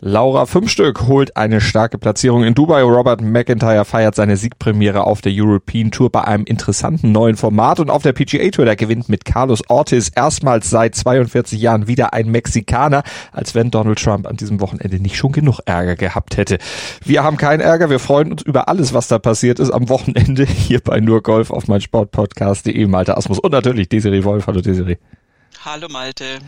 Laura Fünfstück holt eine starke Platzierung in Dubai. Robert McIntyre feiert seine Siegpremiere auf der European Tour bei einem interessanten neuen Format und auf der PGA Tour, der gewinnt mit Carlos Ortiz erstmals seit 42 Jahren wieder ein Mexikaner, als wenn Donald Trump an diesem Wochenende nicht schon genug Ärger gehabt hätte. Wir haben keinen Ärger, wir freuen uns über alles, was da passiert ist am Wochenende hier bei Nur Golf auf mein Sportpodcast.de. Malte Asmus und natürlich Desiree Wolf. Hallo Desiree. Hallo Malte.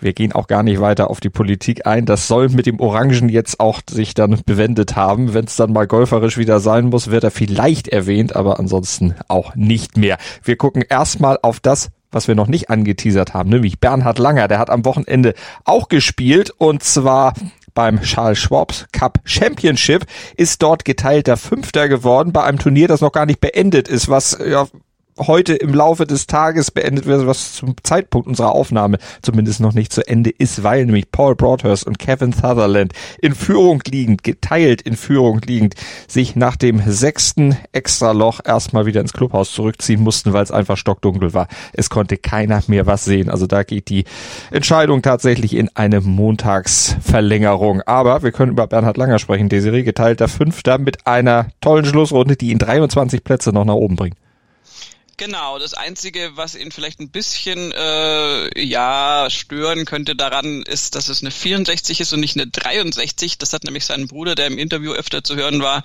Wir gehen auch gar nicht weiter auf die Politik ein. Das soll mit dem Orangen jetzt auch sich dann bewendet haben. Wenn es dann mal golferisch wieder sein muss, wird er vielleicht erwähnt, aber ansonsten auch nicht mehr. Wir gucken erstmal auf das, was wir noch nicht angeteasert haben, nämlich Bernhard Langer. Der hat am Wochenende auch gespielt und zwar beim Charles Schwab Cup Championship, ist dort geteilter Fünfter geworden bei einem Turnier, das noch gar nicht beendet ist, was ja heute im Laufe des Tages beendet wird, was zum Zeitpunkt unserer Aufnahme zumindest noch nicht zu Ende ist, weil nämlich Paul Broadhurst und Kevin Sutherland in Führung liegend, geteilt in Führung liegend, sich nach dem sechsten Extraloch erstmal wieder ins Clubhaus zurückziehen mussten, weil es einfach stockdunkel war. Es konnte keiner mehr was sehen. Also da geht die Entscheidung tatsächlich in eine Montagsverlängerung. Aber wir können über Bernhard Langer sprechen. Desiree geteilter Fünfter mit einer tollen Schlussrunde, die ihn 23 Plätze noch nach oben bringt. Genau, das Einzige, was ihn vielleicht ein bisschen äh, ja stören könnte daran, ist, dass es eine 64 ist und nicht eine 63. Das hat nämlich sein Bruder, der im Interview öfter zu hören war,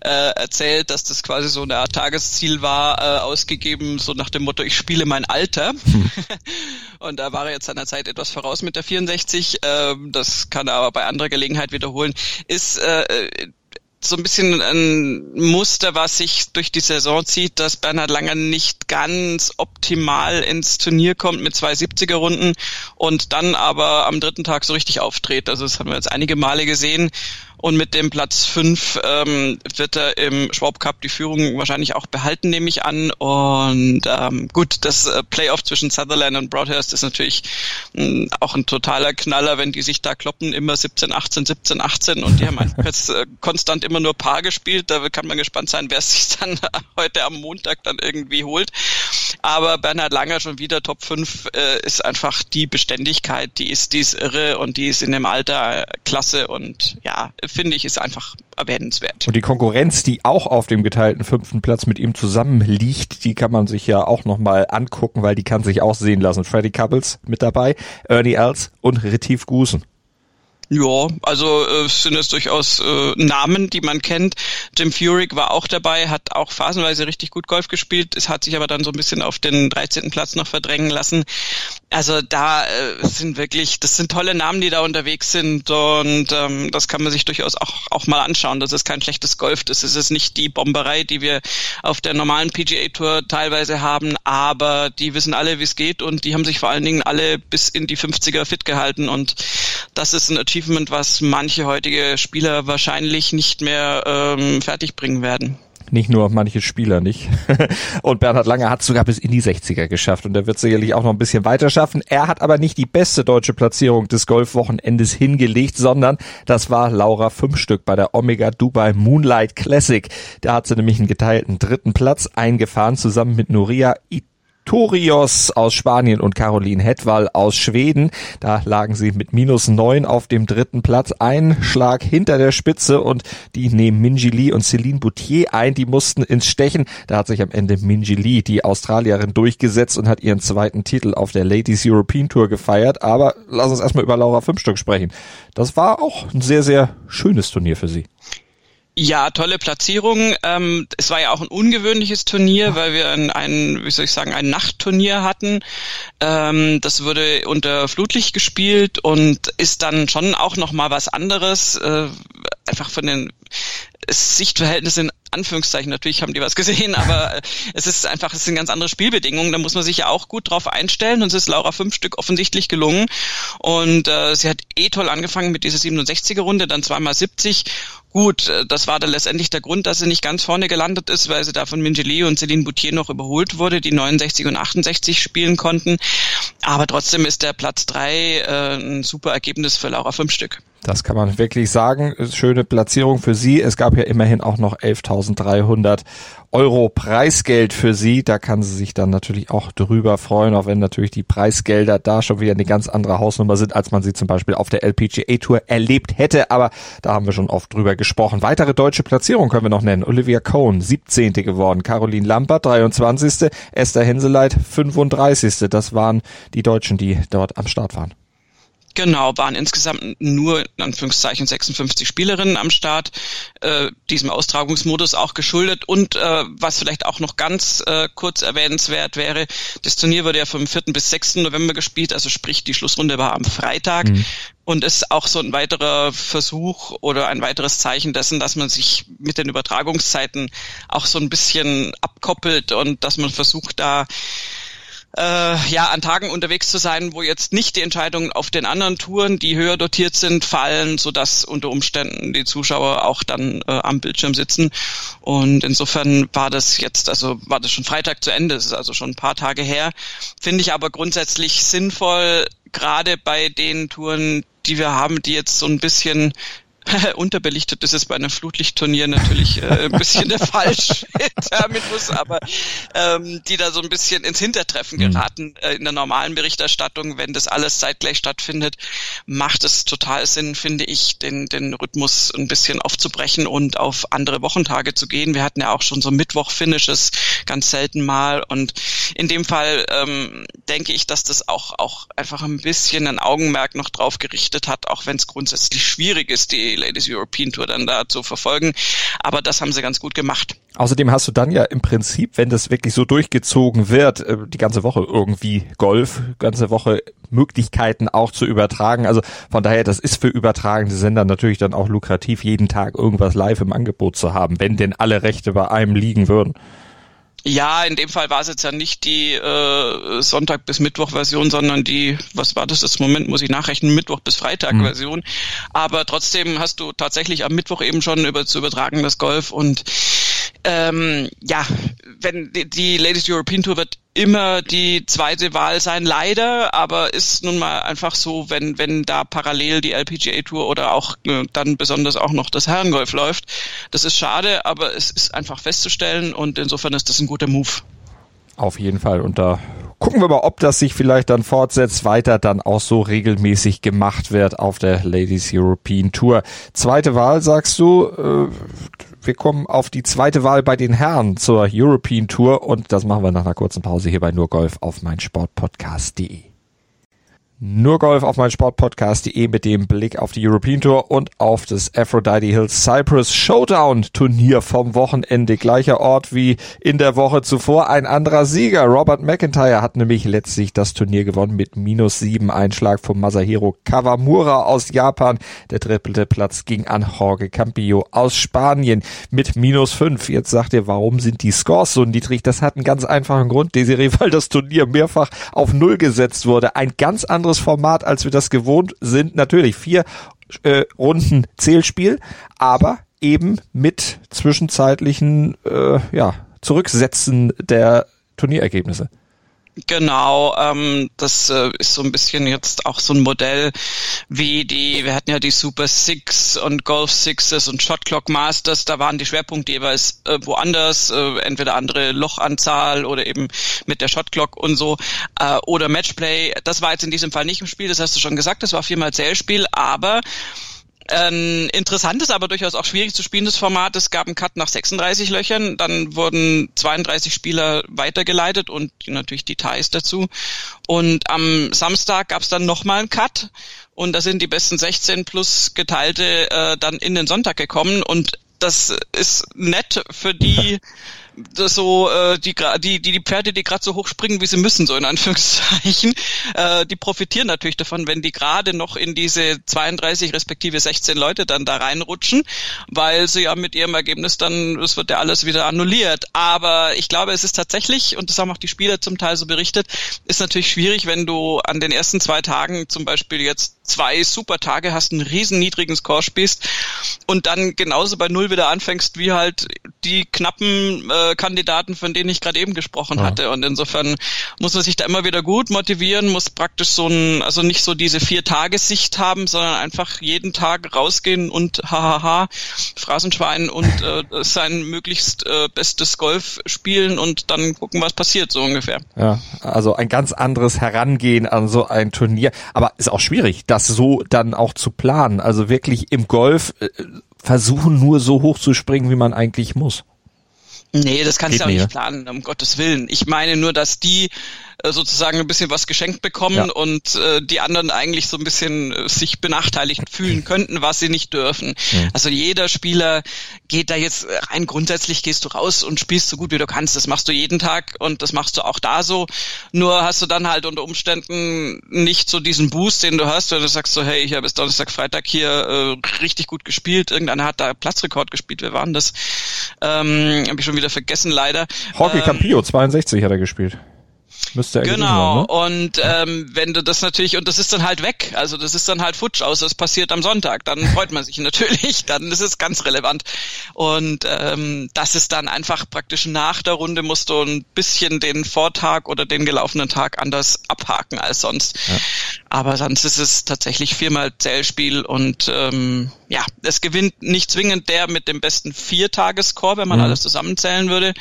äh, erzählt, dass das quasi so eine Art Tagesziel war, äh, ausgegeben, so nach dem Motto, ich spiele mein Alter. Hm. und da war er jetzt seiner Zeit etwas voraus mit der 64. Äh, das kann er aber bei anderer Gelegenheit wiederholen. Ist äh, so ein bisschen ein Muster, was sich durch die Saison zieht, dass Bernhard Langer nicht ganz optimal ins Turnier kommt mit zwei 70er Runden und dann aber am dritten Tag so richtig auftritt. Also das haben wir jetzt einige Male gesehen. Und mit dem Platz 5 ähm, wird er im Schwab Cup die Führung wahrscheinlich auch behalten, nehme ich an. Und ähm, gut, das äh, Playoff zwischen Sutherland und Broadhurst ist natürlich mh, hm, auch ein totaler Knaller, wenn die sich da kloppen, immer 17, 18, 17, 18 und die haben einfach jetzt äh, konstant immer nur Paar gespielt. Da kann man gespannt sein, wer sich dann heute am Montag dann irgendwie holt. Aber Bernhard Langer schon wieder Top 5 äh, ist einfach die Beständigkeit, die ist, die ist irre und die ist in dem Alter klasse und ja, finde ich, ist einfach erwähnenswert. Und die Konkurrenz, die auch auf dem geteilten fünften Platz mit ihm zusammen liegt, die kann man sich ja auch nochmal angucken, weil die kann sich auch sehen lassen. Freddy Couples mit dabei, Ernie Els und Retief Gusen. Ja, also äh, sind es durchaus äh, Namen, die man kennt. Jim Furyk war auch dabei, hat auch phasenweise richtig gut Golf gespielt. Es hat sich aber dann so ein bisschen auf den 13. Platz noch verdrängen lassen. Also da äh, sind wirklich, das sind tolle Namen, die da unterwegs sind und ähm, das kann man sich durchaus auch, auch mal anschauen. Das ist kein schlechtes Golf, das ist es nicht die Bomberei, die wir auf der normalen PGA Tour teilweise haben, aber die wissen alle, wie es geht und die haben sich vor allen Dingen alle bis in die 50er fit gehalten und das ist ein Achievement, was manche heutige Spieler wahrscheinlich nicht mehr ähm, fertigbringen werden. Nicht nur manche Spieler nicht. Und Bernhard Lange hat sogar bis in die 60er geschafft und er wird sicherlich auch noch ein bisschen weiter schaffen. Er hat aber nicht die beste deutsche Platzierung des Golfwochenendes hingelegt, sondern das war Laura Fünfstück bei der Omega Dubai Moonlight Classic. Da hat sie nämlich einen geteilten dritten Platz eingefahren, zusammen mit Nuria Torios aus Spanien und Caroline Hetwall aus Schweden. Da lagen sie mit minus neun auf dem dritten Platz. Ein Schlag hinter der Spitze und die nehmen Minji Lee und Celine Boutier ein. Die mussten ins Stechen. Da hat sich am Ende Minji Lee, die Australierin, durchgesetzt und hat ihren zweiten Titel auf der Ladies European Tour gefeiert. Aber lass uns erstmal über Laura Fünfstück sprechen. Das war auch ein sehr, sehr schönes Turnier für sie. Ja, tolle Platzierung. Ähm, es war ja auch ein ungewöhnliches Turnier, weil wir ein, ein wie soll ich sagen, ein Nachtturnier hatten. Ähm, das wurde unter Flutlicht gespielt und ist dann schon auch noch mal was anderes. Äh, einfach von den Sichtverhältnissen in Anführungszeichen, natürlich haben die was gesehen, aber es ist einfach, es sind ganz andere Spielbedingungen, da muss man sich ja auch gut drauf einstellen und es ist Laura fünf Stück offensichtlich gelungen und äh, sie hat eh toll angefangen mit dieser 67er Runde, dann zweimal 70 Gut, äh, das war dann letztendlich der Grund, dass sie nicht ganz vorne gelandet ist, weil sie da von Mingeli und Celine Boutier noch überholt wurde, die 69 und 68 spielen konnten. Aber trotzdem ist der Platz drei äh, ein super Ergebnis für Laura Fünf Stück. Das kann man wirklich sagen. Schöne Platzierung für sie. Es gab ja immerhin auch noch 11.300 Euro Preisgeld für sie. Da kann sie sich dann natürlich auch drüber freuen, auch wenn natürlich die Preisgelder da schon wieder eine ganz andere Hausnummer sind, als man sie zum Beispiel auf der LPGA Tour erlebt hätte. Aber da haben wir schon oft drüber gesprochen. Weitere deutsche Platzierungen können wir noch nennen. Olivia Cohn, 17. geworden. Caroline Lampert, 23. Esther Henseleit, 35. Das waren die Deutschen, die dort am Start waren. Genau, waren insgesamt nur in Anführungszeichen 56 Spielerinnen am Start, äh, diesem Austragungsmodus auch geschuldet. Und äh, was vielleicht auch noch ganz äh, kurz erwähnenswert wäre, das Turnier wurde ja vom 4. bis 6. November gespielt, also sprich die Schlussrunde war am Freitag. Mhm. Und ist auch so ein weiterer Versuch oder ein weiteres Zeichen dessen, dass man sich mit den Übertragungszeiten auch so ein bisschen abkoppelt und dass man versucht, da äh, ja, an Tagen unterwegs zu sein, wo jetzt nicht die Entscheidungen auf den anderen Touren, die höher dotiert sind, fallen, so dass unter Umständen die Zuschauer auch dann äh, am Bildschirm sitzen. Und insofern war das jetzt, also war das schon Freitag zu Ende, das ist also schon ein paar Tage her. Finde ich aber grundsätzlich sinnvoll, gerade bei den Touren, die wir haben, die jetzt so ein bisschen unterbelichtet ist bei einem Flutlichtturnier natürlich äh, ein bisschen der falsche Terminus, aber ähm, die da so ein bisschen ins Hintertreffen mhm. geraten äh, in der normalen Berichterstattung, wenn das alles zeitgleich stattfindet, macht es total Sinn, finde ich, den, den Rhythmus ein bisschen aufzubrechen und auf andere Wochentage zu gehen. Wir hatten ja auch schon so Mittwoch-Finishes ganz selten mal und in dem Fall ähm, denke ich, dass das auch, auch einfach ein bisschen ein Augenmerk noch drauf gerichtet hat, auch wenn es grundsätzlich schwierig ist, die Ladies European Tour dann da zu verfolgen. Aber das haben sie ganz gut gemacht. Außerdem hast du dann ja im Prinzip, wenn das wirklich so durchgezogen wird, äh, die ganze Woche irgendwie Golf, ganze Woche Möglichkeiten auch zu übertragen. Also von daher, das ist für übertragende Sender natürlich dann auch lukrativ, jeden Tag irgendwas live im Angebot zu haben, wenn denn alle Rechte bei einem liegen würden. Ja, in dem Fall war es jetzt ja nicht die äh, Sonntag bis Mittwoch Version, sondern die, was war das das Moment, muss ich nachrechnen, Mittwoch bis Freitag mhm. Version. Aber trotzdem hast du tatsächlich am Mittwoch eben schon über zu übertragen das Golf und ähm, ja, wenn die, die Ladies European Tour wird immer die zweite Wahl sein, leider, aber ist nun mal einfach so, wenn, wenn da parallel die LPGA Tour oder auch äh, dann besonders auch noch das Herrengolf läuft. Das ist schade, aber es ist einfach festzustellen und insofern ist das ein guter Move. Auf jeden Fall. Und da gucken wir mal, ob das sich vielleicht dann fortsetzt, weiter dann auch so regelmäßig gemacht wird auf der Ladies European Tour. Zweite Wahl, sagst du, äh, wir kommen auf die zweite Wahl bei den Herren zur European Tour und das machen wir nach einer kurzen Pause hier bei nur Golf auf meinsportpodcast.de. Nur Golf auf mein Sportpodcast.de mit dem Blick auf die European Tour und auf das Aphrodite Hills Cyprus Showdown Turnier vom Wochenende. Gleicher Ort wie in der Woche zuvor. Ein anderer Sieger. Robert McIntyre hat nämlich letztlich das Turnier gewonnen mit minus sieben Einschlag von Masahiro Kawamura aus Japan. Der trippelte Platz ging an Jorge Campillo aus Spanien mit minus fünf. Jetzt sagt ihr, warum sind die Scores so niedrig? Das hat einen ganz einfachen Grund, Desiree, weil das Turnier mehrfach auf Null gesetzt wurde. Ein ganz anderes anderes Format, als wir das gewohnt sind. Natürlich vier äh, Runden Zählspiel, aber eben mit zwischenzeitlichen äh, ja, Zurücksetzen der Turnierergebnisse. Genau, ähm, das äh, ist so ein bisschen jetzt auch so ein Modell wie die, wir hatten ja die Super Six und Golf Sixes und Shot Clock Masters, da waren die Schwerpunkte jeweils äh, woanders, äh, entweder andere Lochanzahl oder eben mit der Shot Clock und so, äh, oder Matchplay. Das war jetzt in diesem Fall nicht im Spiel, das hast du schon gesagt, das war viermal Zählspiel, aber ein interessantes, aber durchaus auch schwierig zu spielendes Format. Es gab einen Cut nach 36 Löchern, dann wurden 32 Spieler weitergeleitet und natürlich Details dazu. Und am Samstag gab es dann nochmal einen Cut und da sind die besten 16 plus geteilte äh, dann in den Sonntag gekommen und das ist nett für die so äh, die die die Pferde, die gerade so hoch springen, wie sie müssen, so in Anführungszeichen, äh, die profitieren natürlich davon, wenn die gerade noch in diese 32 respektive 16 Leute dann da reinrutschen, weil sie ja mit ihrem Ergebnis dann, es wird ja alles wieder annulliert. Aber ich glaube, es ist tatsächlich, und das haben auch die Spieler zum Teil so berichtet, ist natürlich schwierig, wenn du an den ersten zwei Tagen zum Beispiel jetzt zwei super Tage hast, einen riesen niedrigen Score spielst und dann genauso bei Null wieder anfängst, wie halt die knappen äh, Kandidaten, von denen ich gerade eben gesprochen ja. hatte. Und insofern muss man sich da immer wieder gut motivieren, muss praktisch so ein, also nicht so diese vier Tagessicht haben, sondern einfach jeden Tag rausgehen und hahaha, Phrasenschwein und äh, sein möglichst äh, bestes Golf spielen und dann gucken, was passiert, so ungefähr. Ja, also ein ganz anderes Herangehen an so ein Turnier. Aber ist auch schwierig, das so dann auch zu planen. Also wirklich im Golf äh, versuchen nur so hoch zu springen, wie man eigentlich muss. Nee, das kannst du auch nicht planen, um Gottes Willen. Ich meine nur, dass die äh, sozusagen ein bisschen was geschenkt bekommen ja. und äh, die anderen eigentlich so ein bisschen äh, sich benachteiligt fühlen könnten, was sie nicht dürfen. Mhm. Also jeder Spieler geht da jetzt rein grundsätzlich gehst du raus und spielst so gut wie du kannst. Das machst du jeden Tag und das machst du auch da so. Nur hast du dann halt unter Umständen nicht so diesen Boost, den du hast, wenn du sagst so, hey, ich habe bis Donnerstag, Freitag hier äh, richtig gut gespielt. Irgendeiner hat da Platzrekord gespielt. Wer war denn das? Ähm, habe ich schon wieder vergessen, leider. Hockey ähm, Campillo, 62 hat er gespielt. Müsste er genau. Haben, ne? Und ähm, wenn du das natürlich, und das ist dann halt weg, also das ist dann halt futsch aus, das passiert am Sonntag, dann freut man sich natürlich, dann ist es ganz relevant. Und ähm, das ist dann einfach praktisch nach der Runde musst du ein bisschen den Vortag oder den gelaufenen Tag anders abhaken als sonst. Ja. Aber sonst ist es tatsächlich viermal Zählspiel und ähm, ja, es gewinnt nicht zwingend der mit dem besten Viertagescore, wenn man mhm. alles zusammenzählen würde,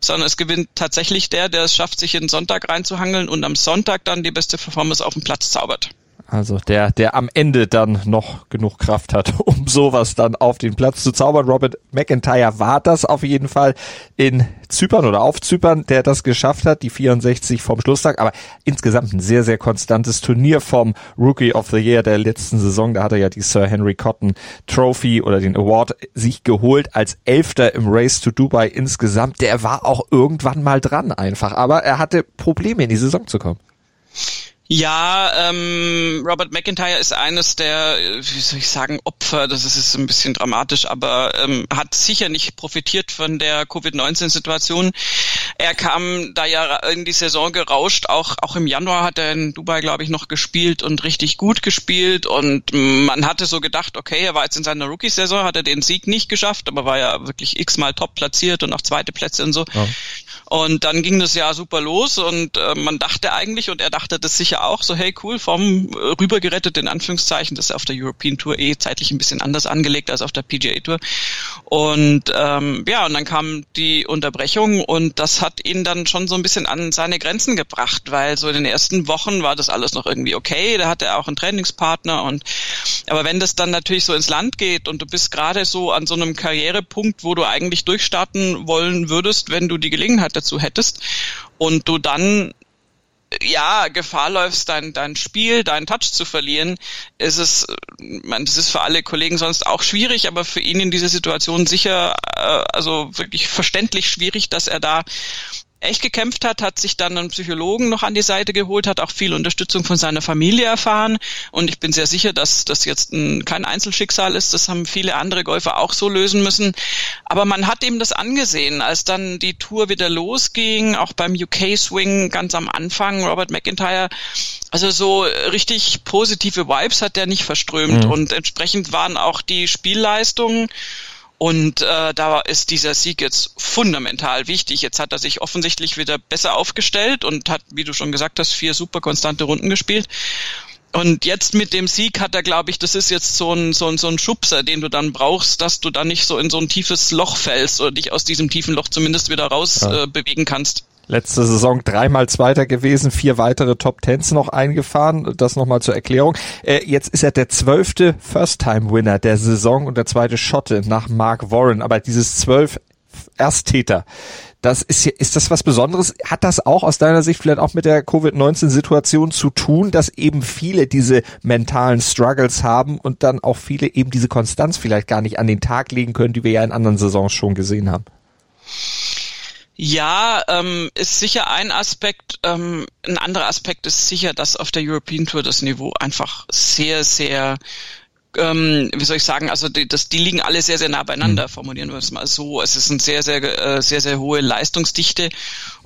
sondern es gewinnt tatsächlich der, der es schafft, sich in den Sonntag reinzuhangeln und am Sonntag dann die beste Performance auf den Platz zaubert. Also der, der am Ende dann noch genug Kraft hat, um sowas dann auf den Platz zu zaubern. Robert McIntyre war das auf jeden Fall in Zypern oder auf Zypern, der das geschafft hat, die 64 vom Schlusstag. Aber insgesamt ein sehr, sehr konstantes Turnier vom Rookie of the Year der letzten Saison. Da hat er ja die Sir Henry Cotton Trophy oder den Award sich geholt als Elfter im Race to Dubai insgesamt. Der war auch irgendwann mal dran einfach. Aber er hatte Probleme in die Saison zu kommen. Ja, ähm, Robert McIntyre ist eines der, wie soll ich sagen, Opfer, das ist, ist ein bisschen dramatisch, aber ähm, hat sicher nicht profitiert von der Covid-19-Situation. Er kam da ja in die Saison gerauscht, auch, auch im Januar hat er in Dubai, glaube ich, noch gespielt und richtig gut gespielt und man hatte so gedacht, okay, er war jetzt in seiner Rookie-Saison, hat er den Sieg nicht geschafft, aber war ja wirklich x-mal top platziert und auch zweite Plätze und so. Ja. Und dann ging das Jahr super los und äh, man dachte eigentlich, und er dachte das sicher auch, so hey cool, vom äh, rübergerettet in Anführungszeichen, das ist auf der European Tour eh zeitlich ein bisschen anders angelegt als auf der PGA Tour. Und ähm, ja, und dann kam die Unterbrechung und das hat ihn dann schon so ein bisschen an seine Grenzen gebracht, weil so in den ersten Wochen war das alles noch irgendwie okay, da hatte er auch einen Trainingspartner und aber wenn das dann natürlich so ins Land geht und du bist gerade so an so einem Karrierepunkt, wo du eigentlich durchstarten wollen würdest, wenn du die Gelegenheit dazu hättest und du dann ja, Gefahr läufst, dein, dein Spiel, deinen Touch zu verlieren, ist es, man, das ist für alle Kollegen sonst auch schwierig, aber für ihn in dieser Situation sicher, äh, also wirklich verständlich schwierig, dass er da echt gekämpft hat, hat sich dann einen Psychologen noch an die Seite geholt, hat auch viel Unterstützung von seiner Familie erfahren und ich bin sehr sicher, dass das jetzt ein, kein Einzelschicksal ist. Das haben viele andere Golfer auch so lösen müssen. Aber man hat ihm das angesehen, als dann die Tour wieder losging, auch beim UK Swing ganz am Anfang, Robert McIntyre, also so richtig positive Vibes hat er nicht verströmt mhm. und entsprechend waren auch die Spielleistungen und äh, da ist dieser Sieg jetzt fundamental wichtig. Jetzt hat er sich offensichtlich wieder besser aufgestellt und hat, wie du schon gesagt hast, vier super konstante Runden gespielt. Und jetzt mit dem Sieg hat er, glaube ich, das ist jetzt so ein, so ein, so ein Schubser, den du dann brauchst, dass du dann nicht so in so ein tiefes Loch fällst oder dich aus diesem tiefen Loch zumindest wieder raus ja. äh, bewegen kannst. Letzte Saison dreimal Zweiter gewesen, vier weitere Top Tens noch eingefahren. Das nochmal zur Erklärung. Äh, jetzt ist er der zwölfte First-Time-Winner der Saison und der zweite Schotte nach Mark Warren. Aber dieses zwölf Ersttäter, das ist, ist das was Besonderes? Hat das auch aus deiner Sicht vielleicht auch mit der Covid-19-Situation zu tun, dass eben viele diese mentalen Struggles haben und dann auch viele eben diese Konstanz vielleicht gar nicht an den Tag legen können, die wir ja in anderen Saisons schon gesehen haben? Ja, ähm, ist sicher ein Aspekt. Ähm, ein anderer Aspekt ist sicher, dass auf der European Tour das Niveau einfach sehr, sehr ähm, wie soll ich sagen, also die, das, die liegen alle sehr, sehr nah beieinander, mhm. formulieren wir es mal so. Es ist eine sehr, sehr, äh, sehr, sehr hohe Leistungsdichte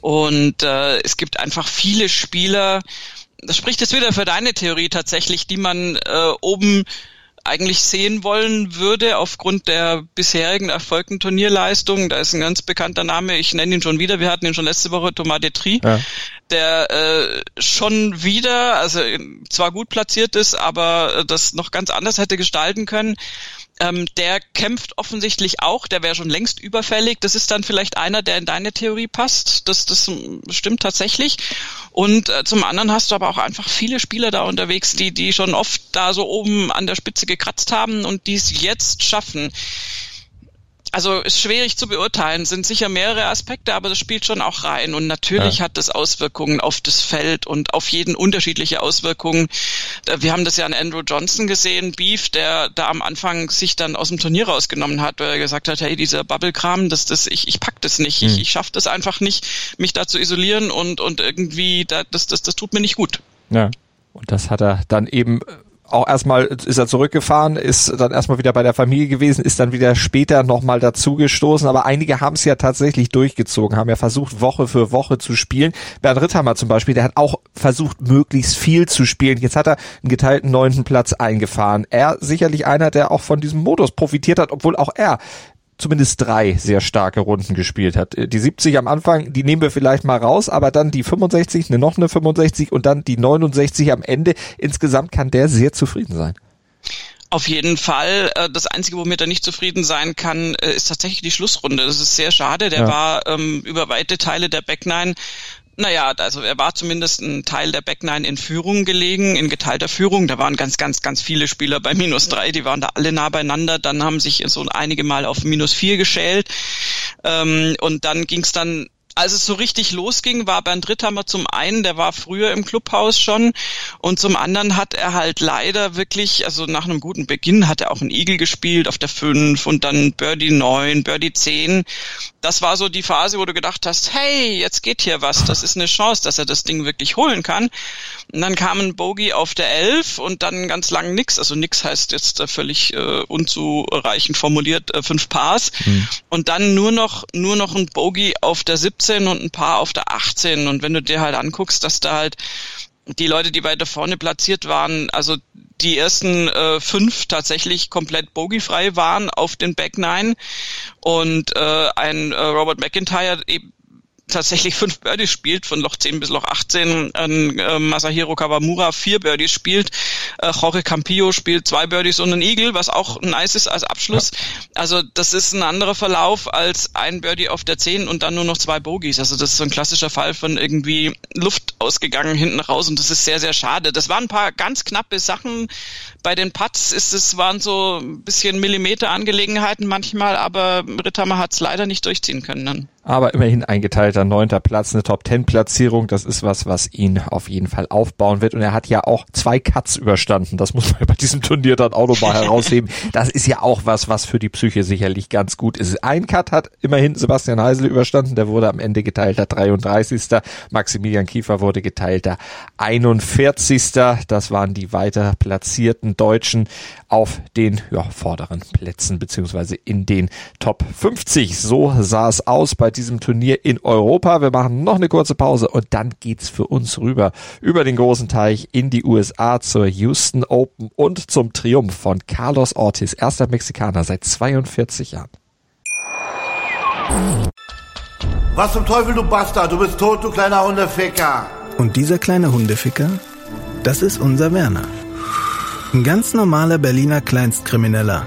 und äh, es gibt einfach viele Spieler, das spricht jetzt wieder für deine Theorie tatsächlich, die man äh, oben eigentlich sehen wollen würde aufgrund der bisherigen erfolgten Turnierleistung. Da ist ein ganz bekannter Name, ich nenne ihn schon wieder, wir hatten ihn schon letzte Woche, Thomas Detri, ja. der äh, schon wieder, also zwar gut platziert ist, aber das noch ganz anders hätte gestalten können. Ähm, der kämpft offensichtlich auch, der wäre schon längst überfällig. Das ist dann vielleicht einer, der in deine Theorie passt. Das, das stimmt tatsächlich. Und äh, zum anderen hast du aber auch einfach viele Spieler da unterwegs, die, die schon oft da so oben an der Spitze gekratzt haben und die es jetzt schaffen also ist schwierig zu beurteilen, sind sicher mehrere Aspekte, aber das spielt schon auch rein. Und natürlich ja. hat das Auswirkungen auf das Feld und auf jeden unterschiedliche Auswirkungen. Wir haben das ja an Andrew Johnson gesehen, Beef, der da am Anfang sich dann aus dem Turnier rausgenommen hat, weil er gesagt hat, hey, dieser Bubble-Kram, das, das, ich, ich pack das nicht, hm. ich, ich schaffe das einfach nicht, mich da zu isolieren und, und irgendwie, da, das, das, das tut mir nicht gut. Ja. Und das hat er dann eben auch erstmal ist er zurückgefahren, ist dann erstmal wieder bei der Familie gewesen, ist dann wieder später nochmal dazugestoßen, aber einige haben es ja tatsächlich durchgezogen, haben ja versucht, Woche für Woche zu spielen. Bernd Ritthammer zum Beispiel, der hat auch versucht, möglichst viel zu spielen. Jetzt hat er einen geteilten neunten Platz eingefahren. Er sicherlich einer, der auch von diesem Modus profitiert hat, obwohl auch er zumindest drei sehr starke Runden gespielt hat. Die 70 am Anfang, die nehmen wir vielleicht mal raus, aber dann die 65, eine noch eine 65 und dann die 69 am Ende. Insgesamt kann der sehr zufrieden sein. Auf jeden Fall. Äh, das Einzige, womit er nicht zufrieden sein kann, äh, ist tatsächlich die Schlussrunde. Das ist sehr schade. Der ja. war ähm, über weite Teile der Backnine naja, also er war zumindest ein Teil der Backnine in Führung gelegen, in geteilter Führung. Da waren ganz, ganz, ganz viele Spieler bei minus drei, die waren da alle nah beieinander. Dann haben sich so einige Mal auf minus vier geschält. Ähm, und dann ging es dann als es so richtig losging, war Bernd Ritthammer zum einen, der war früher im Clubhaus schon und zum anderen hat er halt leider wirklich, also nach einem guten Beginn hat er auch einen Igel gespielt auf der 5 und dann Birdie 9, Birdie 10. Das war so die Phase, wo du gedacht hast, hey, jetzt geht hier was, das ist eine Chance, dass er das Ding wirklich holen kann. Und dann kam ein Bogey auf der 11 und dann ganz lang nix, also nix heißt jetzt äh, völlig äh, unzureichend formuliert, äh, fünf Pars. Hm. Und dann nur noch, nur noch ein Bogey auf der 17 17 und ein paar auf der 18. Und wenn du dir halt anguckst, dass da halt die Leute, die weiter vorne platziert waren, also die ersten äh, fünf tatsächlich komplett bogiefrei waren auf den Back Nine und äh, ein äh, Robert McIntyre eben tatsächlich fünf Birdies spielt, von Loch 10 bis Loch 18. Ähm, äh, Masahiro Kawamura vier Birdies spielt. Äh, Jorge Campillo spielt zwei Birdies und ein Eagle, was auch nice ist als Abschluss. Ja. Also das ist ein anderer Verlauf als ein Birdie auf der 10 und dann nur noch zwei Bogies. Also das ist so ein klassischer Fall von irgendwie Luft ausgegangen hinten raus und das ist sehr, sehr schade. Das waren ein paar ganz knappe Sachen. Bei den Putts ist es, waren so ein bisschen Millimeter-Angelegenheiten manchmal, aber Ritthammer hat es leider nicht durchziehen können dann aber immerhin ein geteilter neunter Platz, eine Top-10-Platzierung. Das ist was, was ihn auf jeden Fall aufbauen wird. Und er hat ja auch zwei Cuts überstanden. Das muss man bei diesem Turnier dann auch nochmal herausheben. Das ist ja auch was, was für die Psyche sicherlich ganz gut ist. Ein Cut hat immerhin Sebastian Heisel überstanden. Der wurde am Ende geteilter 33. Maximilian Kiefer wurde geteilter 41. Das waren die weiter platzierten Deutschen auf den ja, vorderen Plätzen beziehungsweise in den Top 50. So sah es aus bei diesem Turnier in Europa. Wir machen noch eine kurze Pause und dann geht's für uns rüber über den großen Teich in die USA zur Houston Open und zum Triumph von Carlos Ortiz, erster Mexikaner seit 42 Jahren. Was zum Teufel, du Bastard? Du bist tot, du kleiner Hundeficker. Und dieser kleine Hundeficker, das ist unser Werner. Ein ganz normaler Berliner Kleinstkrimineller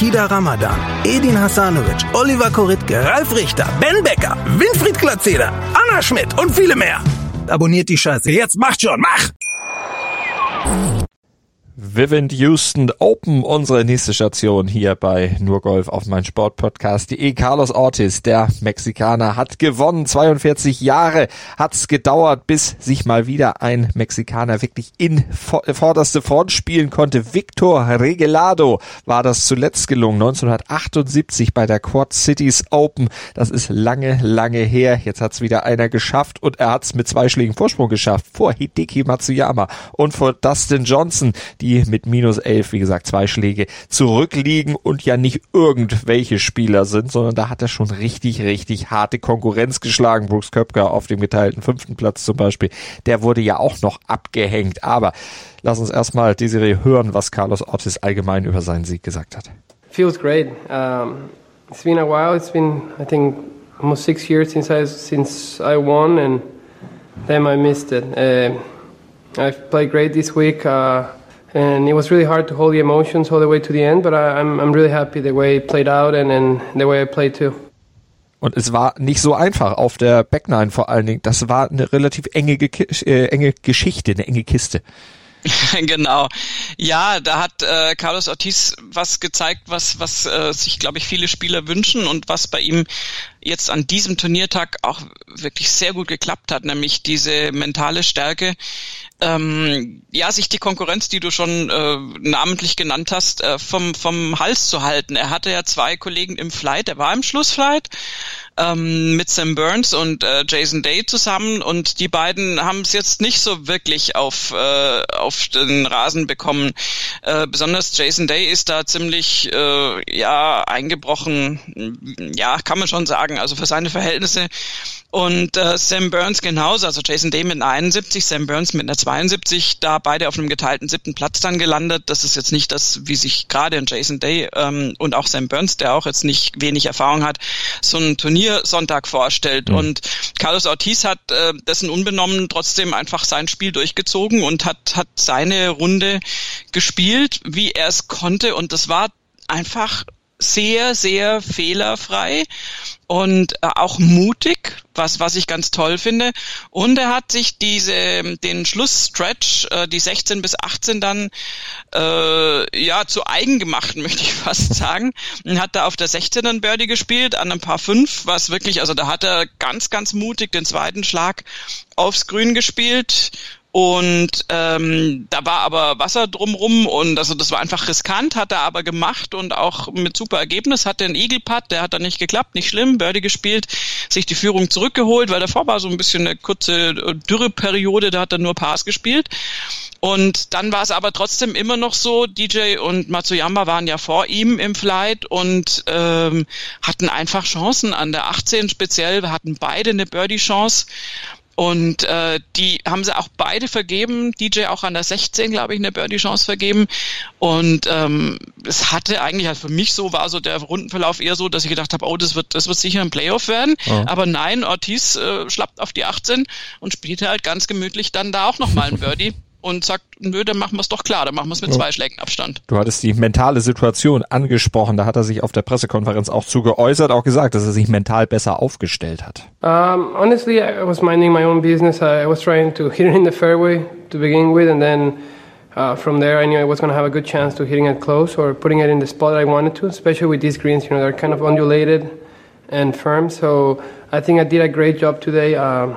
Kida Ramadan, Edin Hasanovic, Oliver Koritke, Ralf Richter, Ben Becker, Winfried Glatzeder, Anna Schmidt und viele mehr. Abonniert die Scheiße. Jetzt macht schon, mach! Vivint Houston Open, unsere nächste Station hier bei Nur Golf auf mein Sportpodcast.de. Carlos Ortiz, der Mexikaner, hat gewonnen. 42 Jahre hat's gedauert, bis sich mal wieder ein Mexikaner wirklich in vorderste Front spielen konnte. Victor Regelado war das zuletzt gelungen, 1978 bei der Quad Cities Open. Das ist lange, lange her. Jetzt hat's wieder einer geschafft und er hat's mit zwei Schlägen Vorsprung geschafft vor Hideki Matsuyama und vor Dustin Johnson, die die mit minus elf, wie gesagt, zwei Schläge zurückliegen und ja nicht irgendwelche Spieler sind, sondern da hat er schon richtig, richtig harte Konkurrenz geschlagen. Brooks Köpker auf dem geteilten fünften Platz zum Beispiel, der wurde ja auch noch abgehängt. Aber lass uns erstmal die Serie hören, was Carlos Ortiz allgemein über seinen Sieg gesagt hat. Feels great. Um, it's been a while. It's been, I think, almost six years since I since I won, and then I missed it. Uh, I've played great this week. Uh, and it was really hard to hold the emotions all the way to the end. But I, I'm I'm really happy the way it played out and, and the way I played too. Und es war nicht so einfach auf der Backline vor allen Dingen. Das war eine relativ enge, äh, enge Geschichte, eine enge Kiste. genau. Ja, da hat äh, Carlos Ortiz was gezeigt, was, was äh, sich, glaube ich, viele Spieler wünschen und was bei ihm jetzt an diesem Turniertag auch wirklich sehr gut geklappt hat, nämlich diese mentale Stärke, ähm, ja, sich die Konkurrenz, die du schon äh, namentlich genannt hast, äh, vom, vom Hals zu halten. Er hatte ja zwei Kollegen im Flight, er war im Schlussflight ähm, mit Sam Burns und äh, Jason Day zusammen und die beiden haben es jetzt nicht so wirklich auf, äh, auf den Rasen bekommen. Äh, besonders Jason Day ist da ziemlich äh, ja eingebrochen, ja, kann man schon sagen, also für seine Verhältnisse und äh, Sam Burns genauso, also Jason Day mit einer 71, Sam Burns mit einer 72, da beide auf einem geteilten siebten Platz dann gelandet. Das ist jetzt nicht das, wie sich gerade ein Jason Day ähm, und auch Sam Burns, der auch jetzt nicht wenig Erfahrung hat, so ein Turniersonntag vorstellt. Mhm. Und Carlos Ortiz hat äh, dessen unbenommen trotzdem einfach sein Spiel durchgezogen und hat, hat seine Runde gespielt, wie er es konnte. Und das war einfach sehr, sehr fehlerfrei und äh, auch mutig, was, was ich ganz toll finde. Und er hat sich diese, den Schlussstretch, äh, die 16 bis 18 dann, äh, ja, zu eigen gemacht, möchte ich fast sagen. Und hat da auf der 16 dann Birdie gespielt, an ein paar fünf, was wirklich, also da hat er ganz, ganz mutig den zweiten Schlag aufs Grün gespielt und ähm, da war aber Wasser drumrum und also das war einfach riskant, hat er aber gemacht und auch mit super Ergebnis hatte einen Eagle-Putt, der hat dann nicht geklappt, nicht schlimm, Birdie gespielt, sich die Führung zurückgeholt, weil davor war so ein bisschen eine kurze äh, Dürreperiode, da hat er nur Pass gespielt. Und dann war es aber trotzdem immer noch so, DJ und Matsuyama waren ja vor ihm im Flight und ähm, hatten einfach Chancen an der 18 speziell, hatten beide eine Birdie-Chance und äh, die haben sie auch beide vergeben, DJ auch an der 16, glaube ich, eine Birdie-Chance vergeben. Und ähm, es hatte eigentlich halt für mich so, war so der Rundenverlauf eher so, dass ich gedacht habe, oh, das wird, das wird sicher ein Playoff werden. Ja. Aber nein, Ortiz äh, schlappt auf die 18 und spielte halt ganz gemütlich dann da auch nochmal ein Birdie. Und sagt, nö, dann machen wir es doch klar, dann machen wir es mit ja. zwei Schlägen Abstand. Du hattest die mentale Situation angesprochen, da hat er sich auf der Pressekonferenz auch zu geäußert, auch gesagt, dass er sich mental besser aufgestellt hat. Um, honestly, I was minding my own business. I was trying to hit it in the fairway to begin with, and then uh, from there I knew I was going to have a good chance to hitting it close or putting it in the spot I wanted to, especially with these greens, you know, they're kind of undulated and firm. So I think I did a great job today. Uh,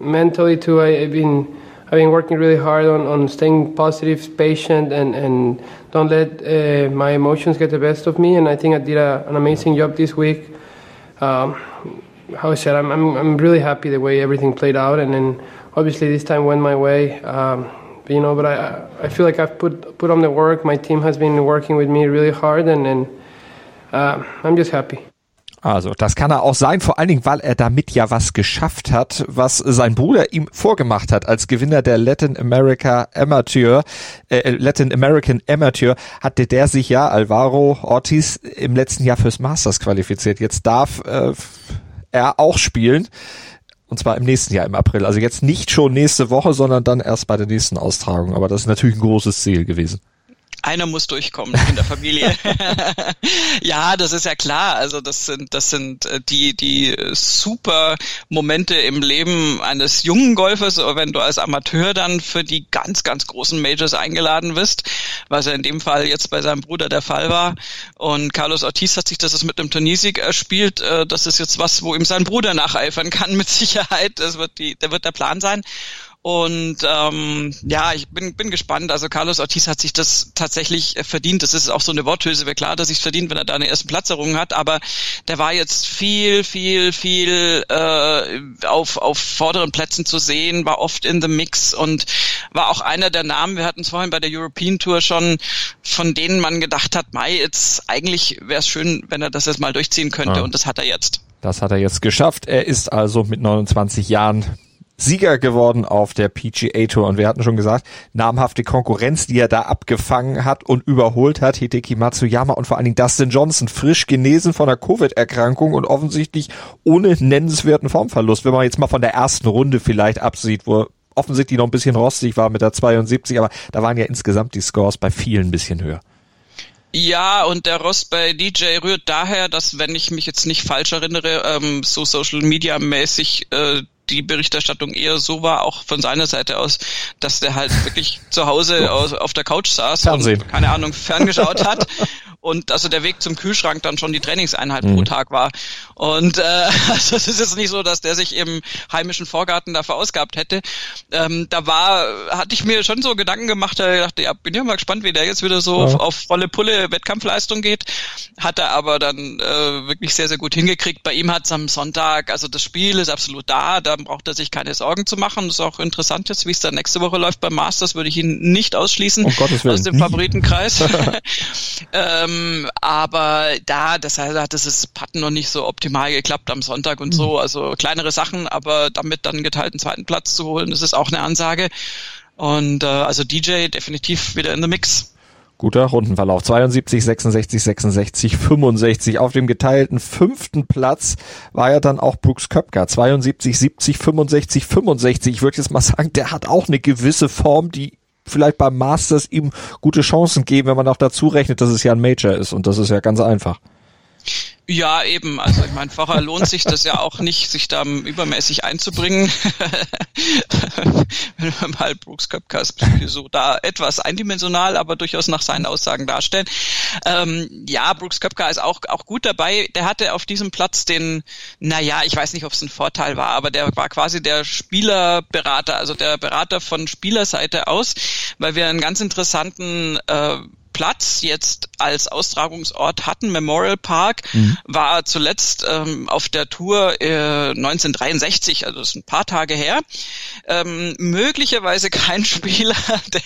mentally too, I, I've been I've been working really hard on, on staying positive, patient, and, and don't let uh, my emotions get the best of me. And I think I did a, an amazing job this week. Um, how I said, I'm, I'm, I'm really happy the way everything played out. And then obviously this time went my way. Um, you know, but I, I feel like I've put, put on the work. My team has been working with me really hard, and, and uh, I'm just happy. Also, das kann er auch sein, vor allen Dingen, weil er damit ja was geschafft hat, was sein Bruder ihm vorgemacht hat. Als Gewinner der Latin America Amateur, äh, Latin American Amateur, hatte der sich ja, Alvaro Ortiz, im letzten Jahr fürs Masters qualifiziert. Jetzt darf äh, er auch spielen. Und zwar im nächsten Jahr im April. Also jetzt nicht schon nächste Woche, sondern dann erst bei der nächsten Austragung. Aber das ist natürlich ein großes Ziel gewesen. Einer muss durchkommen in der Familie. ja, das ist ja klar. Also das sind das sind äh, die die super Momente im Leben eines jungen Golfers, wenn du als Amateur dann für die ganz ganz großen Majors eingeladen wirst, was ja in dem Fall jetzt bei seinem Bruder der Fall war. Und Carlos Ortiz hat sich das mit einem Turniersieg erspielt. Äh, das ist jetzt was, wo ihm sein Bruder nacheifern kann mit Sicherheit. Das wird die, der wird der Plan sein. Und ähm, ja, ich bin, bin gespannt. Also Carlos Ortiz hat sich das tatsächlich verdient. Das ist auch so eine Worthülse. Wäre klar, dass ich es verdient, wenn er da eine ersten Platzerung hat. Aber der war jetzt viel, viel, viel äh, auf, auf vorderen Plätzen zu sehen, war oft in the Mix und war auch einer der Namen, wir hatten es vorhin bei der European Tour schon, von denen man gedacht hat, Mai, jetzt eigentlich wäre es schön, wenn er das jetzt mal durchziehen könnte. Ja. Und das hat er jetzt. Das hat er jetzt geschafft. Er ist also mit 29 Jahren Sieger geworden auf der PGA Tour. Und wir hatten schon gesagt, namhafte Konkurrenz, die er da abgefangen hat und überholt hat, Hideki Matsuyama und vor allen Dingen Dustin Johnson, frisch genesen von der Covid-Erkrankung und offensichtlich ohne nennenswerten Formverlust. Wenn man jetzt mal von der ersten Runde vielleicht absieht, wo offensichtlich noch ein bisschen rostig war mit der 72, aber da waren ja insgesamt die Scores bei vielen ein bisschen höher. Ja, und der Rost bei DJ rührt daher, dass, wenn ich mich jetzt nicht falsch erinnere, ähm, so Social Media mäßig äh, die Berichterstattung eher so war, auch von seiner Seite aus, dass der halt wirklich zu Hause auf der Couch saß Fernsehen. und, keine Ahnung, ferngeschaut hat und also der Weg zum Kühlschrank dann schon die Trainingseinheit mhm. pro Tag war. Und äh, also es ist jetzt nicht so, dass der sich im heimischen Vorgarten da verausgabt hätte. Ähm, da war, hatte ich mir schon so Gedanken gemacht, da dachte, ja, bin ja mal gespannt, wie der jetzt wieder so ja. auf, auf volle Pulle Wettkampfleistung geht. Hat er aber dann äh, wirklich sehr, sehr gut hingekriegt. Bei ihm hat es am Sonntag, also das Spiel ist absolut da, da braucht er sich keine Sorgen zu machen. Das ist auch interessant jetzt, wie es dann nächste Woche läuft beim Masters, würde ich ihn nicht ausschließen um Gottes Willen. aus dem Favoritenkreis. ähm, aber da, das hat das Patten noch nicht so optimal geklappt am Sonntag und so. Mhm. Also kleinere Sachen, aber damit dann geteilten zweiten Platz zu holen, das ist auch eine Ansage. Und äh, also DJ definitiv wieder in the Mix. Guter Rundenverlauf. 72, 66, 66, 65. Auf dem geteilten fünften Platz war ja dann auch Brooks Köpker. 72, 70, 65, 65. Ich würde jetzt mal sagen, der hat auch eine gewisse Form, die vielleicht beim Masters ihm gute Chancen geben, wenn man auch dazu rechnet, dass es ja ein Major ist. Und das ist ja ganz einfach. Ja, eben. Also ich meine, vorher lohnt sich das ja auch nicht, sich da übermäßig einzubringen. Wenn wir mal Brooks Köpkers so da etwas eindimensional, aber durchaus nach seinen Aussagen darstellen. Ähm, ja, Brooks Köpker ist auch, auch gut dabei. Der hatte auf diesem Platz den, naja, ich weiß nicht, ob es ein Vorteil war, aber der war quasi der Spielerberater, also der Berater von Spielerseite aus, weil wir einen ganz interessanten äh, Platz jetzt als Austragungsort hatten. Memorial Park mhm. war zuletzt ähm, auf der Tour äh, 1963, also das ist ein paar Tage her. Ähm, möglicherweise kein Spieler,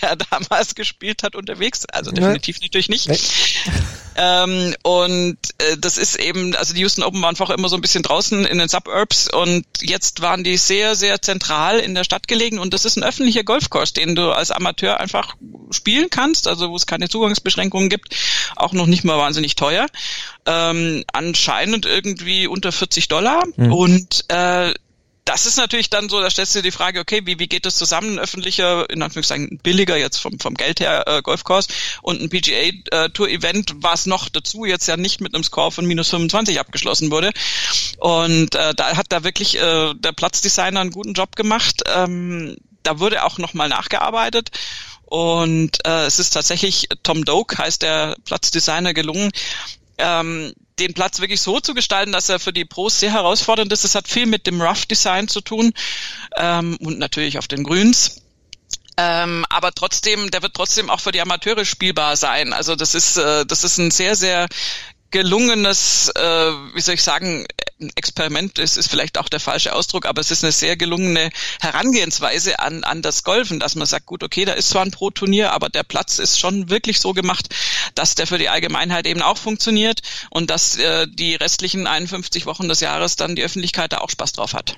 der damals gespielt hat, unterwegs. Also definitiv nee. natürlich nicht. Nee. Ähm, und äh, das ist eben, also die Houston Open waren vorher immer so ein bisschen draußen in den Suburbs und jetzt waren die sehr, sehr zentral in der Stadt gelegen und das ist ein öffentlicher Golfkurs, den du als Amateur einfach spielen kannst, also wo es keine Zugangsbeschränkungen gibt, auch noch nicht mal wahnsinnig teuer. Ähm, anscheinend irgendwie unter 40 Dollar mhm. und äh, das ist natürlich dann so, da stellst du dir die Frage, okay, wie, wie geht das zusammen, ein öffentlicher, in Anführungszeichen billiger jetzt vom, vom Geld her äh, Golfkurs und ein PGA-Tour-Event, äh, was noch dazu jetzt ja nicht mit einem Score von minus 25 abgeschlossen wurde. Und äh, da hat da wirklich äh, der Platzdesigner einen guten Job gemacht. Ähm, da wurde auch nochmal nachgearbeitet. Und äh, es ist tatsächlich Tom Doak, heißt der Platzdesigner, gelungen, ähm, den Platz wirklich so zu gestalten, dass er für die Pros sehr herausfordernd ist. Das hat viel mit dem Rough Design zu tun ähm, und natürlich auf den Grüns. Ähm, aber trotzdem, der wird trotzdem auch für die Amateure spielbar sein. Also das ist, äh, das ist ein sehr, sehr gelungenes, äh, wie soll ich sagen, Experiment ist, ist vielleicht auch der falsche Ausdruck, aber es ist eine sehr gelungene Herangehensweise an, an das Golfen, dass man sagt, gut, okay, da ist zwar ein Pro-Turnier, aber der Platz ist schon wirklich so gemacht, dass der für die Allgemeinheit eben auch funktioniert und dass äh, die restlichen 51 Wochen des Jahres dann die Öffentlichkeit da auch Spaß drauf hat.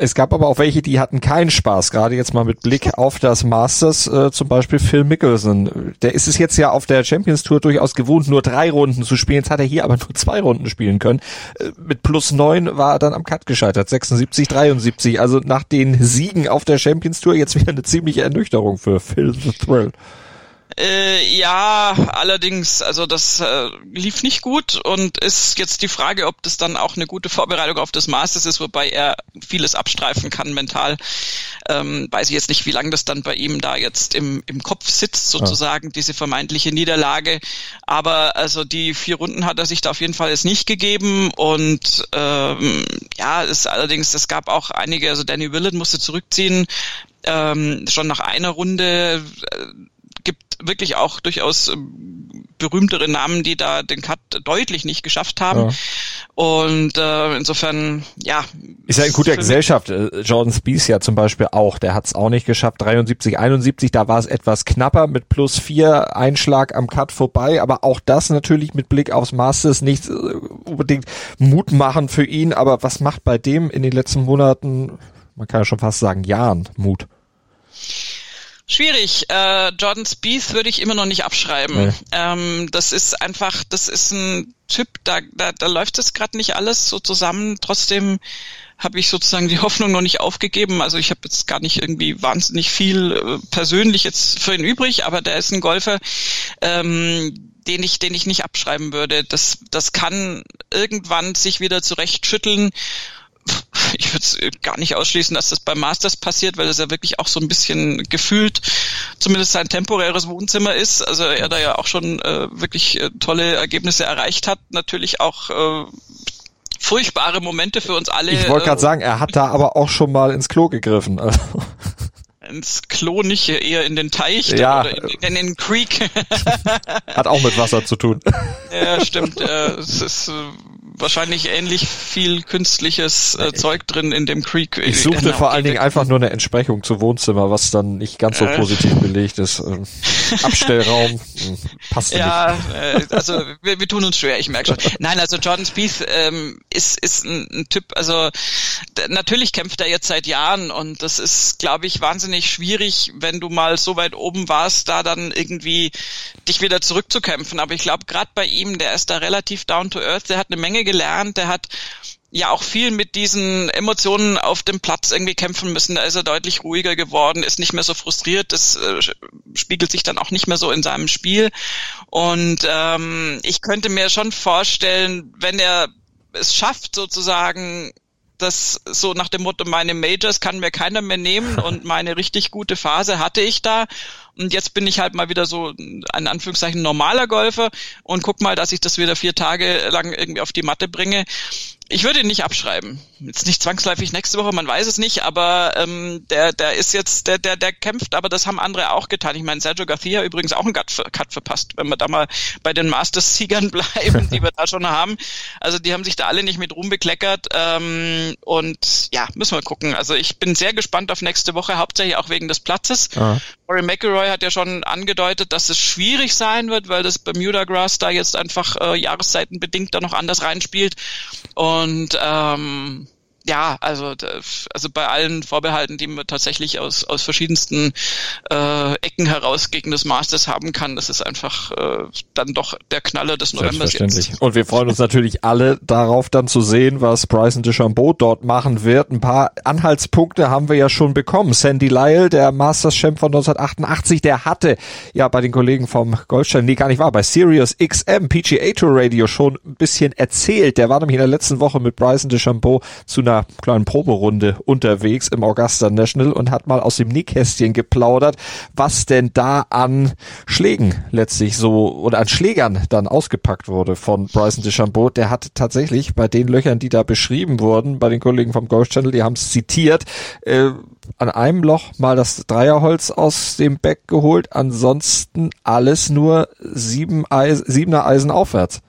Es gab aber auch welche, die hatten keinen Spaß, gerade jetzt mal mit Blick auf das Masters, äh, zum Beispiel Phil Mickelson. Der ist es jetzt ja auf der Champions Tour durchaus gewohnt, nur drei Runden zu spielen. Jetzt hat er hier aber nur zwei Runden spielen können. Äh, mit plus neun war er dann am Cut gescheitert, 76, 73. Also nach den Siegen auf der Champions Tour jetzt wieder eine ziemliche Ernüchterung für Phil the Thrill. Äh, ja, allerdings, also das äh, lief nicht gut und ist jetzt die Frage, ob das dann auch eine gute Vorbereitung auf das Masters ist, wobei er vieles abstreifen kann mental. Ähm, weiß ich jetzt nicht, wie lange das dann bei ihm da jetzt im, im Kopf sitzt, sozusagen, ja. diese vermeintliche Niederlage. Aber also die vier Runden hat er sich da auf jeden Fall jetzt nicht gegeben und ähm, ja, es allerdings, es gab auch einige, also Danny Willett musste zurückziehen, ähm, schon nach einer Runde äh, gibt wirklich auch durchaus ähm, berühmtere Namen, die da den Cut deutlich nicht geschafft haben. Ja. Und äh, insofern, ja. Ist ja in guter Gesellschaft. Äh, Jordan Spieth ja zum Beispiel auch. Der hat es auch nicht geschafft. 73, 71, da war es etwas knapper mit plus vier Einschlag am Cut vorbei. Aber auch das natürlich mit Blick aufs Masters nicht äh, unbedingt Mut machen für ihn. Aber was macht bei dem in den letzten Monaten, man kann ja schon fast sagen, Jahren Mut? Schwierig. Äh, Jordan Spieth würde ich immer noch nicht abschreiben. Nee. Ähm, das ist einfach, das ist ein Typ, da, da, da läuft es gerade nicht alles so zusammen. Trotzdem habe ich sozusagen die Hoffnung noch nicht aufgegeben. Also ich habe jetzt gar nicht irgendwie wahnsinnig viel äh, persönlich jetzt für ihn übrig, aber der ist ein Golfer, ähm, den ich, den ich nicht abschreiben würde. Das, das kann irgendwann sich wieder zurechtschütteln ich würde es gar nicht ausschließen, dass das beim Masters passiert, weil das ja wirklich auch so ein bisschen gefühlt zumindest sein temporäres Wohnzimmer ist. Also er da ja auch schon äh, wirklich äh, tolle Ergebnisse erreicht hat. Natürlich auch äh, furchtbare Momente für uns alle. Ich wollte gerade äh, sagen, er hat da aber auch schon mal ins Klo gegriffen. Also. ins Klo nicht, eher in den Teich ja. oder in, in, den Creek. Hat auch mit Wasser zu tun. Ja, stimmt. Äh, es ist äh, wahrscheinlich ähnlich viel künstliches äh, Zeug drin in dem Creek. Ich suchte genau, vor allen Dingen einfach nur eine Entsprechung zu Wohnzimmer, was dann nicht ganz so äh. positiv belegt ist. Ähm, Abstellraum hm, passt ja, nicht. Äh, also wir, wir tun uns schwer, ich merke schon. Nein, also Jordan Spieth ähm, ist, ist ein, ein Typ, also natürlich kämpft er jetzt seit Jahren und das ist, glaube ich, wahnsinnig schwierig, wenn du mal so weit oben warst, da dann irgendwie dich wieder zurückzukämpfen. Aber ich glaube, gerade bei ihm, der ist da relativ down to earth, der hat eine Menge gelernt, der hat ja auch viel mit diesen Emotionen auf dem Platz irgendwie kämpfen müssen. Da ist er deutlich ruhiger geworden, ist nicht mehr so frustriert. Das äh, spiegelt sich dann auch nicht mehr so in seinem Spiel. Und ähm, ich könnte mir schon vorstellen, wenn er es schafft, sozusagen das so nach dem Motto, meine Majors kann mir keiner mehr nehmen und meine richtig gute Phase hatte ich da. Und jetzt bin ich halt mal wieder so ein Anführungszeichen normaler Golfer und guck mal, dass ich das wieder vier Tage lang irgendwie auf die Matte bringe. Ich würde ihn nicht abschreiben. Jetzt nicht zwangsläufig nächste Woche, man weiß es nicht, aber ähm, der, der ist jetzt, der, der, der kämpft, aber das haben andere auch getan. Ich meine, Sergio Garcia übrigens auch einen Cut, verpasst, wenn wir da mal bei den Masters-Siegern bleiben, die wir da schon haben. Also die haben sich da alle nicht mit Ruhm bekleckert. Ähm, und ja, müssen wir gucken. Also ich bin sehr gespannt auf nächste Woche, hauptsächlich auch wegen des Platzes. Ah. Rory McIlroy hat ja schon angedeutet, dass es schwierig sein wird, weil das Bermuda Grass da jetzt einfach äh, jahreszeitenbedingt da noch anders reinspielt. Und ähm, ja, also also bei allen Vorbehalten, die man tatsächlich aus aus verschiedensten äh, Ecken heraus gegen das Masters haben kann, das ist einfach äh, dann doch der Knaller des Novembers jetzt. Und wir freuen uns natürlich alle darauf, dann zu sehen, was Bryson DeChambeau dort machen wird. Ein paar Anhaltspunkte haben wir ja schon bekommen. Sandy Lyle, der Masters-Champ von 1988, der hatte ja bei den Kollegen vom Goldstein, nee, gar nicht wahr, bei Sirius XM PGA Tour Radio schon ein bisschen erzählt. Der war nämlich in der letzten Woche mit Bryson DeChambeau zu einer kleinen Proberunde unterwegs im Augusta National und hat mal aus dem Nähkästchen geplaudert, was denn da an Schlägen letztlich so oder an Schlägern dann ausgepackt wurde von Bryson DeChambeau. Der hat tatsächlich bei den Löchern, die da beschrieben wurden, bei den Kollegen vom Golf Channel, die haben es zitiert, äh, an einem Loch mal das Dreierholz aus dem Beck geholt, ansonsten alles nur sieben Eisen, siebener Eisen aufwärts.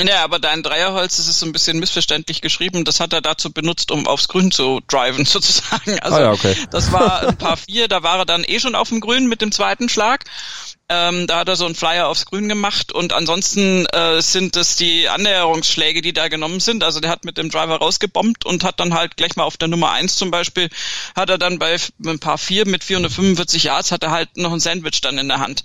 Ja, aber dein Dreierholz, das ist so ein bisschen missverständlich geschrieben. Das hat er dazu benutzt, um aufs Grün zu driven, sozusagen. Also, ah ja, okay. das war ein paar vier, da war er dann eh schon auf dem Grün mit dem zweiten Schlag. Ähm, da hat er so einen Flyer aufs Grün gemacht und ansonsten äh, sind es die Annäherungsschläge, die da genommen sind. Also der hat mit dem Driver rausgebombt und hat dann halt gleich mal auf der Nummer eins zum Beispiel, hat er dann bei ein paar vier mit 445 Yards, hat er halt noch ein Sandwich dann in der Hand.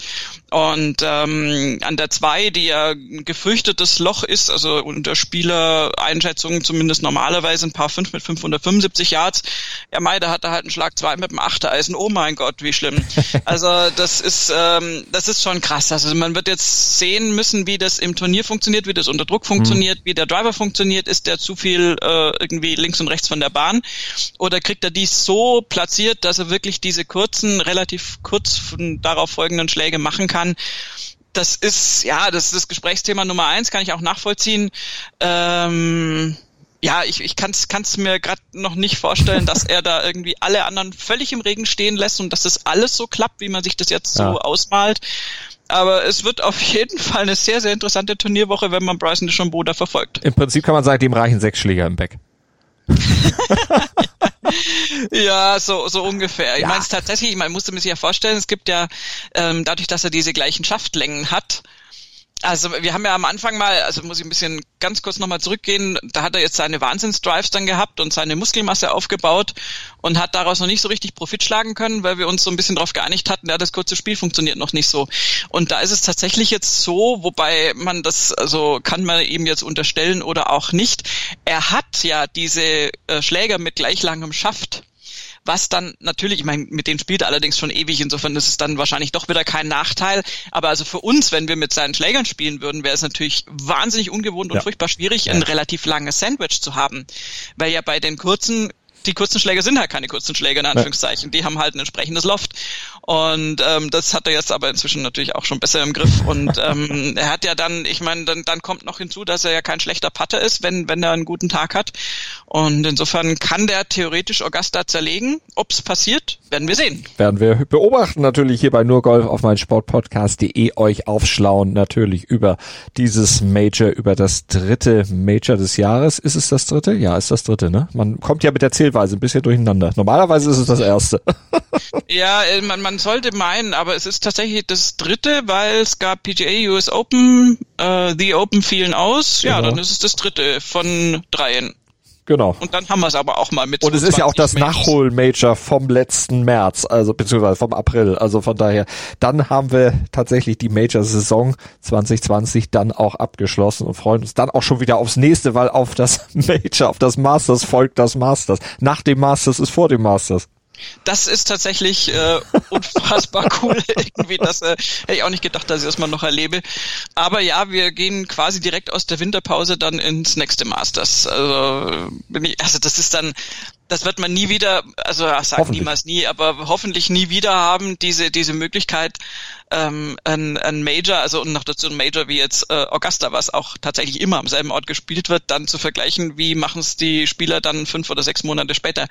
Und ähm, an der zwei, die ja ein gefürchtetes Loch ist, also unter Spielereinschätzungen zumindest normalerweise ein paar fünf mit 575 Yards, ja Mai, da hat er halt einen Schlag zwei mit dem Achtereisen. Oh mein Gott, wie schlimm. Also das ist ähm, das ist schon krass. Also man wird jetzt sehen müssen, wie das im Turnier funktioniert, wie das unter Druck funktioniert, mhm. wie der Driver funktioniert. Ist der zu viel äh, irgendwie links und rechts von der Bahn? Oder kriegt er dies so platziert, dass er wirklich diese kurzen, relativ kurz darauf folgenden Schläge machen kann? Das ist, ja, das ist das Gesprächsthema Nummer eins, kann ich auch nachvollziehen. Ähm, ja, ich, ich kann es mir gerade noch nicht vorstellen, dass er da irgendwie alle anderen völlig im Regen stehen lässt und dass das alles so klappt, wie man sich das jetzt ja. so ausmalt. Aber es wird auf jeden Fall eine sehr, sehr interessante Turnierwoche, wenn man Bryson DeChambeau da verfolgt. Im Prinzip kann man sagen, dem reichen sechs Schläger im Back. ja, so, so ungefähr. Ich ja. meine es tatsächlich, man musste mir sich ja vorstellen, es gibt ja, ähm, dadurch, dass er diese gleichen Schaftlängen hat, also wir haben ja am Anfang mal, also muss ich ein bisschen ganz kurz nochmal zurückgehen, da hat er jetzt seine Wahnsinnsdrives dann gehabt und seine Muskelmasse aufgebaut und hat daraus noch nicht so richtig Profit schlagen können, weil wir uns so ein bisschen darauf geeinigt hatten, ja, das kurze Spiel funktioniert noch nicht so. Und da ist es tatsächlich jetzt so, wobei man das, also kann man ihm jetzt unterstellen oder auch nicht, er hat ja diese äh, Schläger mit gleich langem Schaft was dann natürlich, ich meine, mit denen spielt er allerdings schon ewig, insofern ist es dann wahrscheinlich doch wieder kein Nachteil. Aber also für uns, wenn wir mit seinen Schlägern spielen würden, wäre es natürlich wahnsinnig ungewohnt und ja. furchtbar schwierig, ja. ein relativ langes Sandwich zu haben. Weil ja bei den kurzen die kurzen Schläge sind halt keine kurzen Schläge in Anführungszeichen. Die haben halt ein entsprechendes Loft. Und ähm, das hat er jetzt aber inzwischen natürlich auch schon besser im Griff. Und ähm, er hat ja dann, ich meine, dann, dann kommt noch hinzu, dass er ja kein schlechter Putter ist, wenn, wenn er einen guten Tag hat. Und insofern kann der theoretisch Augusta zerlegen. Ob's passiert, werden wir sehen. Werden wir beobachten natürlich hier bei nurgolf auf mein Sportpodcast.de euch aufschlauen natürlich über dieses Major, über das dritte Major des Jahres. Ist es das dritte? Ja, ist das dritte, ne? Man kommt ja mit der Zählweise ein bisschen durcheinander. Normalerweise ist es das erste. ja, äh, man, man sollte meinen, aber es ist tatsächlich das dritte, weil es gab PGA US Open, äh, The Open fielen aus. Ja, genau. dann ist es das dritte von dreien. Genau. Und dann haben wir es aber auch mal mit. Und es ist ja auch das Nachhol-Major vom letzten März, also beziehungsweise vom April. Also von daher, dann haben wir tatsächlich die Major-Saison 2020 dann auch abgeschlossen und freuen uns dann auch schon wieder aufs nächste, weil auf das Major, auf das Masters folgt das Masters. Nach dem Masters ist vor dem Masters. Das ist tatsächlich äh, unfassbar cool. Irgendwie, das äh, hätte ich auch nicht gedacht, dass ich das mal noch erlebe. Aber ja, wir gehen quasi direkt aus der Winterpause dann ins nächste Masters. Also, bin ich, also das ist dann das wird man nie wieder, also sag niemals nie, aber hoffentlich nie wieder haben, diese, diese Möglichkeit, ähm, ein, ein Major, also und noch dazu ein Major wie jetzt äh, Augusta, was auch tatsächlich immer am selben Ort gespielt wird, dann zu vergleichen, wie machen es die Spieler dann fünf oder sechs Monate später.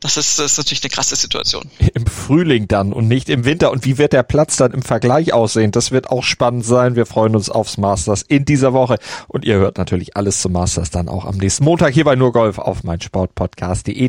Das ist, das ist natürlich eine krasse Situation. Im Frühling dann und nicht im Winter. Und wie wird der Platz dann im Vergleich aussehen? Das wird auch spannend sein. Wir freuen uns aufs Masters in dieser Woche. Und ihr hört natürlich alles zum Masters dann auch am nächsten Montag hier bei Nur Golf auf meinsportpodcast.de.